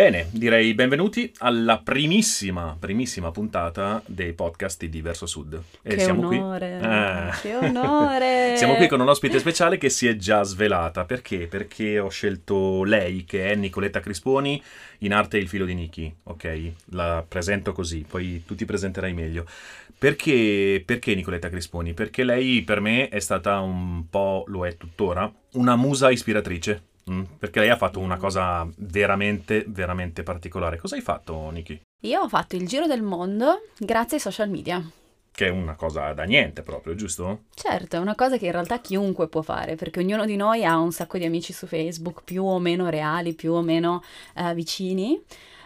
Bene, direi benvenuti alla primissima, primissima puntata dei podcast di Verso Sud. E che siamo onore! Qui... Ah. Che onore! siamo qui con un ospite speciale che si è già svelata. Perché? Perché ho scelto lei, che è Nicoletta Crisponi, in arte Il filo di Niki. Ok? La presento così, poi tu ti presenterai meglio. Perché, perché Nicoletta Crisponi? Perché lei per me è stata un po', lo è tuttora, una musa ispiratrice Mm, perché lei ha fatto una cosa veramente, veramente particolare. Cosa hai fatto, Niki? Io ho fatto il giro del mondo grazie ai social media. Che è una cosa da niente proprio, giusto? Certo, è una cosa che in realtà chiunque può fare, perché ognuno di noi ha un sacco di amici su Facebook, più o meno reali, più o meno eh, vicini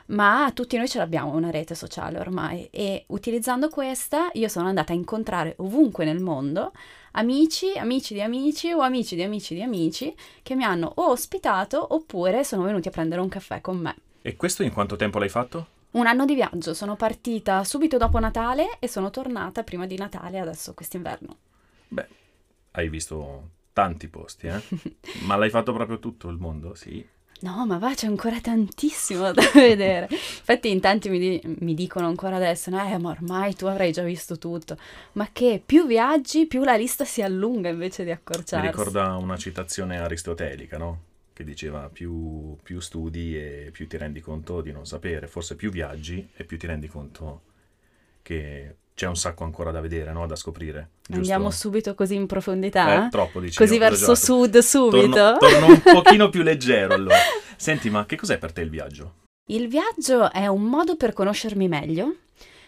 ma tutti noi ce l'abbiamo una rete sociale ormai e utilizzando questa io sono andata a incontrare ovunque nel mondo amici, amici di amici o amici di amici di amici che mi hanno o ospitato oppure sono venuti a prendere un caffè con me. E questo in quanto tempo l'hai fatto? Un anno di viaggio, sono partita subito dopo Natale e sono tornata prima di Natale adesso quest'inverno. Beh, hai visto tanti posti, eh? Ma l'hai fatto proprio tutto il mondo, sì? No, ma va, c'è ancora tantissimo da vedere. Infatti in tanti mi, di- mi, dicono ancora adesso, eh, ma ormai tu avrai già visto tutto. Ma che più viaggi, più la lista si allunga invece di accorciarsi. Mi ricorda una citazione aristotelica, no? Che diceva più, più studi e più ti rendi conto di non sapere. Forse più viaggi e più ti rendi conto che c'è un sacco ancora da vedere, no? da scoprire. Giusto? Andiamo subito così in profondità? Eh, troppo, diciamo. Così verso sud subito? Torno, torno un pochino più leggero allora. Senti, ma che cos'è per te il viaggio? Il viaggio è un modo per conoscermi meglio,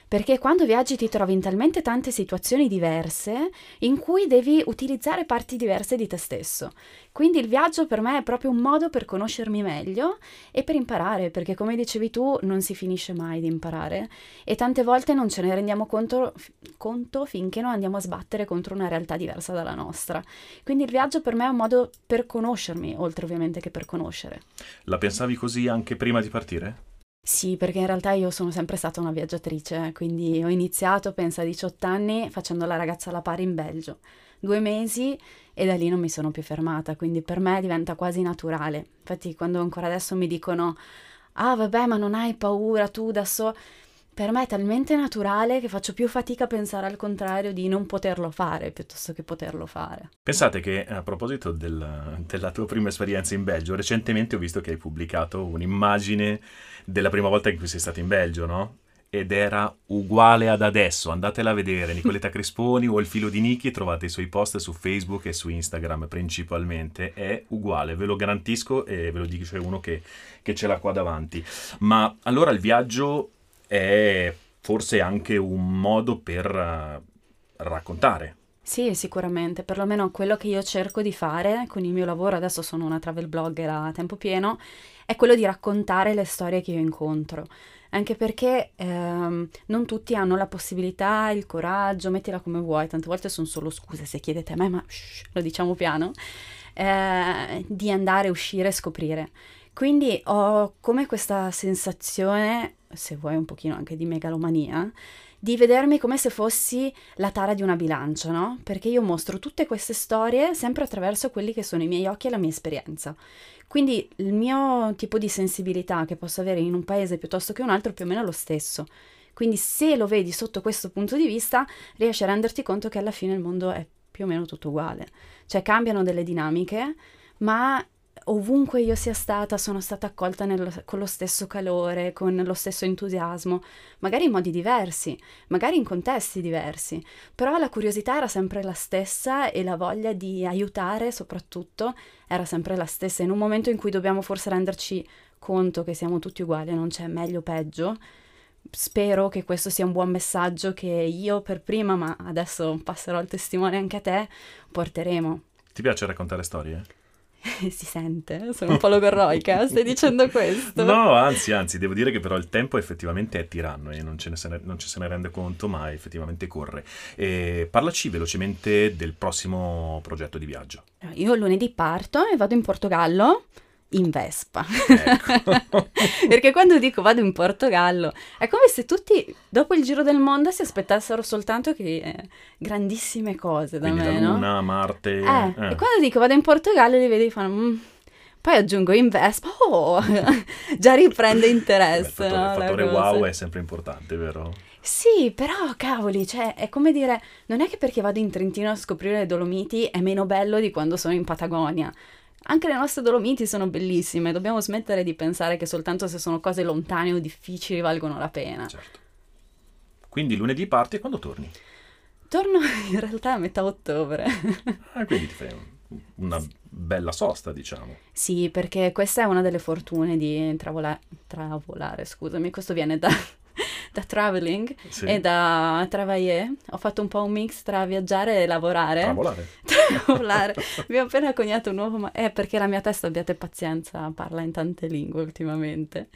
perché quando viaggi ti trovi in talmente tante situazioni diverse in cui devi utilizzare parti diverse di te stesso. Quindi il viaggio per me è proprio un modo per conoscermi meglio e per imparare, perché come dicevi tu non si finisce mai di imparare e tante volte non ce ne rendiamo conto, conto finché non andiamo a sbattere contro una realtà diversa dalla nostra. Quindi il viaggio per me è un modo per conoscermi, oltre ovviamente che per conoscere. La pensavi così anche prima di partire? Sì, perché in realtà io sono sempre stata una viaggiatrice, quindi ho iniziato, penso, a 18 anni facendo la ragazza alla pari in Belgio. Due mesi e da lì non mi sono più fermata, quindi per me diventa quasi naturale. Infatti quando ancora adesso mi dicono, ah vabbè ma non hai paura tu da solo per me è talmente naturale che faccio più fatica a pensare al contrario di non poterlo fare piuttosto che poterlo fare. Pensate che a proposito del, della tua prima esperienza in Belgio, recentemente ho visto che hai pubblicato un'immagine della prima volta in cui sei stato in Belgio, no? Ed era uguale ad adesso, andatela a vedere, Nicoletta Cresponi o il filo di Niki, trovate i suoi post su Facebook e su Instagram principalmente, è uguale, ve lo garantisco e ve lo dice uno che, che ce l'ha qua davanti. Ma allora il viaggio è forse anche un modo per uh, raccontare. Sì, sicuramente, perlomeno quello che io cerco di fare con il mio lavoro, adesso sono una travel blogger a tempo pieno, è quello di raccontare le storie che io incontro. Anche perché ehm, non tutti hanno la possibilità, il coraggio, mettila come vuoi, tante volte sono solo scuse se chiedete a me, ma shh, lo diciamo piano, eh, di andare, uscire e scoprire. Quindi ho come questa sensazione se vuoi un pochino anche di megalomania, di vedermi come se fossi la tara di una bilancia, no? Perché io mostro tutte queste storie sempre attraverso quelli che sono i miei occhi e la mia esperienza. Quindi il mio tipo di sensibilità che posso avere in un paese piuttosto che un altro è più o meno lo stesso. Quindi se lo vedi sotto questo punto di vista, riesci a renderti conto che alla fine il mondo è più o meno tutto uguale. Cioè cambiano delle dinamiche, ma ovunque io sia stata sono stata accolta nel, con lo stesso calore, con lo stesso entusiasmo, magari in modi diversi, magari in contesti diversi, però la curiosità era sempre la stessa e la voglia di aiutare soprattutto era sempre la stessa. In un momento in cui dobbiamo forse renderci conto che siamo tutti uguali, non c'è meglio o peggio, spero che questo sia un buon messaggio che io per prima, ma adesso passerò il testimone anche a te, porteremo. Ti piace raccontare storie? si sente, sono un po' logorroica, stai dicendo questo? No, anzi, anzi, devo dire che però il tempo effettivamente è tiranno e non, ce ne se ne, non ci se ne rende conto, ma effettivamente corre. E parlaci velocemente del prossimo progetto di viaggio. Io lunedì parto e vado in Portogallo in Vespa. Ecco. Perché quando dico vado in Portogallo, è come se tutti dopo il giro del mondo si aspettassero soltanto che eh, grandissime cose da Quindi me, la Luna, no? Marte. Eh, eh. E quando dico vado in Portogallo li vedi e fanno mm, Poi aggiungo in Vespa, oh, già riprende interesse. Beh, il fattore, no, il fattore wow è sempre importante, vero? Sì, però cavoli, cioè è come dire, non è che perché vado in Trentino a scoprire le Dolomiti è meno bello di quando sono in Patagonia. Anche le nostre Dolomiti sono bellissime, dobbiamo smettere di pensare che soltanto se sono cose lontane o difficili valgono la pena. Certo. Quindi lunedì parti e quando torni? Torno in realtà a metà ottobre. Ah, quindi ti fai un- una bella sosta, diciamo. Sì, perché questa è una delle fortune di travola- travolare, scusami, questo viene da, da traveling Sì. e da travailler. Ho fatto un po' un mix tra viaggiare e lavorare. Travolare. Travolare. Abbiamo appena coniato un nuovo... Ma- eh, perché la mia testa, abbiate pazienza, parla in tante lingue ultimamente.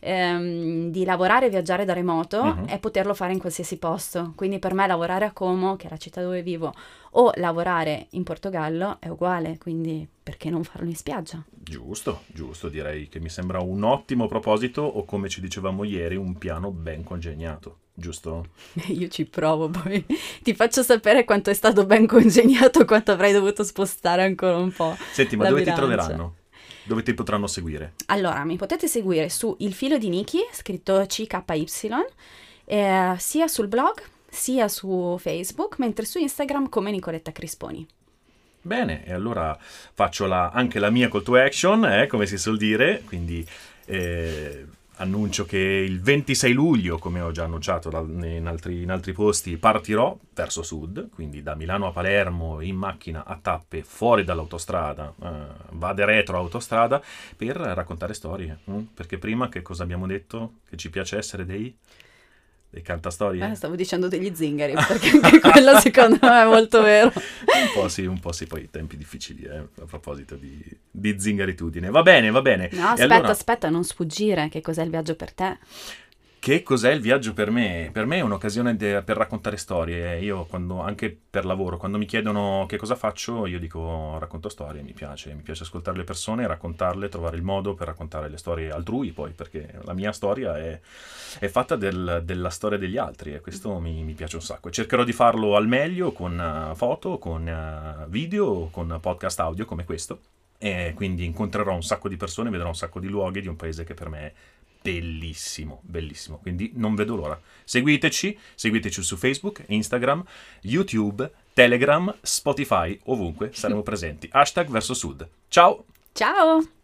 Ehm, di lavorare e viaggiare da remoto Mhm. e poterlo fare in qualsiasi posto. Quindi per me lavorare a Como, che è la città dove vivo, o lavorare in Portogallo è uguale, quindi perché non farlo in spiaggia? Giusto, giusto, direi che mi sembra un ottimo proposito o come ci dicevamo ieri, un piano ben congegnato, giusto? Io ci provo, poi ti faccio sapere quanto è stato ben congegnato, quanto avrei dovuto spostare ancora un po'. Senti, ma dove bilancia. ti troveranno? Dove ti potranno seguire? Allora, mi potete seguire su Il Filo di Niki, scritto CKY, eh, sia sul blog sia su Facebook, mentre su Instagram come Nicoletta Crisponi. Bene, e allora faccio la- anche la mia call to action, eh, come si suol dire, quindi eh, annuncio che il 26 luglio, come ho già annunciato da- in, altri, in altri posti, partirò verso sud, quindi da Milano a Palermo in macchina a tappe fuori dall'autostrada, eh, vade retro autostrada, per raccontare storie. mm? Perché prima che cosa abbiamo detto? Che ci piace essere dei, dei cantastorie? Eh, stavo dicendo degli zingari, perché anche quello secondo me è molto vero. Un po' sì, un po' sì, poi tempi difficili, eh, a proposito di, di zingaritudine. Va bene, va bene. No, E aspetta, allora, aspetta, non sfuggire, che cos'è il viaggio per te? Che cos'è il viaggio per me? Per me è un'occasione de- per raccontare storie. Io, quando, anche per lavoro, quando mi chiedono che cosa faccio, io dico racconto storie, mi piace. Mi piace ascoltare le persone, raccontarle, trovare il modo per raccontare le storie altrui, poi, perché la mia storia è, è fatta del- della storia degli altri e questo mi, mi piace un sacco. Cercherò di farlo al meglio con eh, foto, con eh, video, con podcast audio come questo. E quindi incontrerò un sacco di persone, vedrò un sacco di luoghi di un paese che per me è bellissimo, bellissimo. Quindi non vedo l'ora. Seguiteci, seguiteci su Facebook, Instagram, YouTube, Telegram, Spotify, ovunque saremo presenti. Hashtag verso sud. Ciao! Ciao!